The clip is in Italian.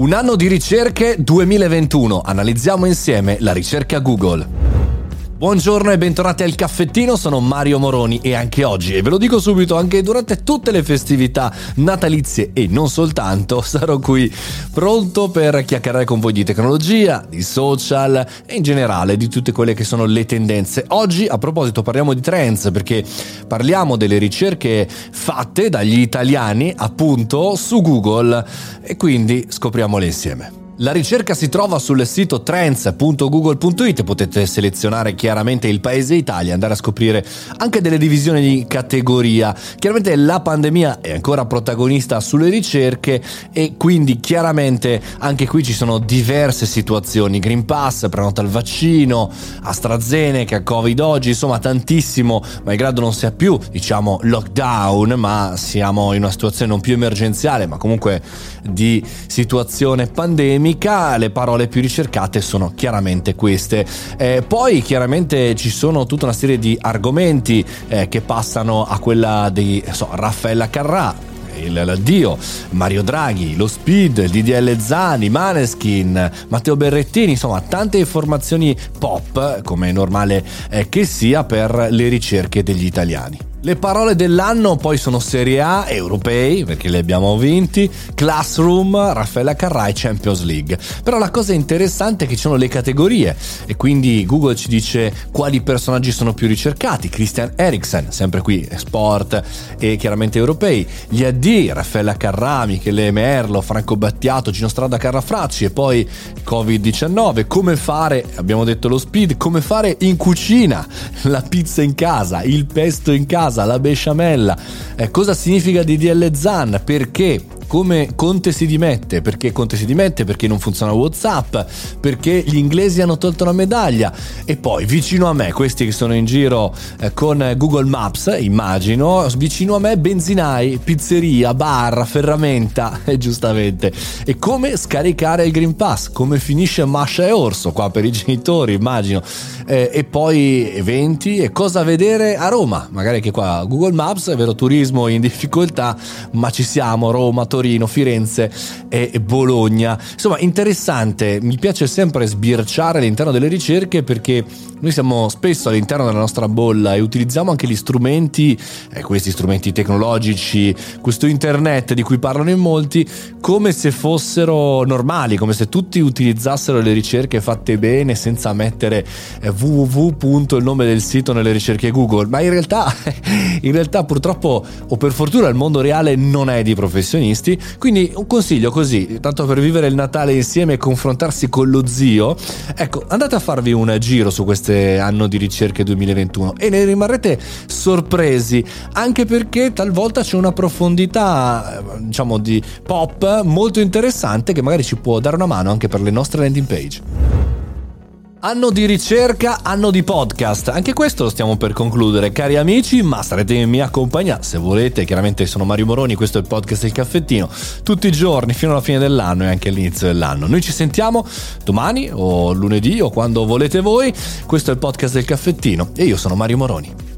Un anno di ricerche 2021. Analizziamo insieme la ricerca Google. Buongiorno e bentornati al caffettino, sono Mario Moroni e anche oggi, e ve lo dico subito, anche durante tutte le festività natalizie e non soltanto, sarò qui pronto per chiacchierare con voi di tecnologia, di social e in generale di tutte quelle che sono le tendenze. Oggi a proposito parliamo di trends perché parliamo delle ricerche fatte dagli italiani appunto su Google e quindi scopriamole insieme. La ricerca si trova sul sito trends.google.it, potete selezionare chiaramente il paese Italia, andare a scoprire anche delle divisioni di categoria. Chiaramente la pandemia è ancora protagonista sulle ricerche e quindi chiaramente anche qui ci sono diverse situazioni, Green Pass, prenota il vaccino, AstraZeneca, Covid oggi, insomma tantissimo, malgrado non sia più diciamo lockdown, ma siamo in una situazione non più emergenziale, ma comunque di situazione pandemica amica, le parole più ricercate sono chiaramente queste. Eh, poi chiaramente ci sono tutta una serie di argomenti eh, che passano a quella di so, Raffaella Carrà, il Dio, Mario Draghi, lo Speed, DDL Zani, Maneskin, Matteo Berrettini, insomma tante informazioni pop come è normale eh, che sia per le ricerche degli italiani. Le parole dell'anno poi sono Serie A, europei, perché li abbiamo vinti, Classroom, Raffaella Carrai, Champions League. Però la cosa interessante è che ci sono le categorie e quindi Google ci dice quali personaggi sono più ricercati. Christian Eriksen, sempre qui, sport e chiaramente europei. Gli AD, Raffaella Carrà, Michele Merlo, Franco Battiato, Gino Strada Carrafracci e poi Covid-19. Come fare, abbiamo detto lo speed, come fare in cucina la pizza in casa, il pesto in casa casa, la besciamella. Eh, cosa significa DDL Zan? Perché? Come Conte si dimette, perché Conte si dimette, perché non funziona Whatsapp, perché gli inglesi hanno tolto la medaglia e poi vicino a me, questi che sono in giro eh, con Google Maps, immagino, vicino a me benzinai, pizzeria, bar, ferramenta, eh, giustamente. E come scaricare il Green Pass, come finisce Masha e Orso qua per i genitori, immagino. Eh, e poi eventi e cosa vedere a Roma, magari che qua Google Maps, è vero turismo in difficoltà, ma ci siamo, Roma, Torino Torino, Firenze e Bologna. Insomma, interessante, mi piace sempre sbirciare all'interno delle ricerche perché noi siamo spesso all'interno della nostra bolla e utilizziamo anche gli strumenti, eh, questi strumenti tecnologici, questo internet di cui parlano in molti, come se fossero normali, come se tutti utilizzassero le ricerche fatte bene senza mettere eh, www. il nome del sito nelle ricerche Google. Ma in realtà, in realtà purtroppo o per fortuna il mondo reale non è di professionisti tutti. Quindi un consiglio così, tanto per vivere il Natale insieme e confrontarsi con lo zio, ecco, andate a farvi un giro su questo anno di ricerche 2021 e ne rimarrete sorpresi, anche perché talvolta c'è una profondità, diciamo, di pop molto interessante che magari ci può dare una mano anche per le nostre landing page. Anno di ricerca, anno di podcast. Anche questo lo stiamo per concludere, cari amici, ma starete in mia compagnia se volete. Chiaramente sono Mario Moroni, questo è il podcast del caffettino, tutti i giorni fino alla fine dell'anno e anche all'inizio dell'anno. Noi ci sentiamo domani o lunedì o quando volete voi. Questo è il podcast del caffettino e io sono Mario Moroni.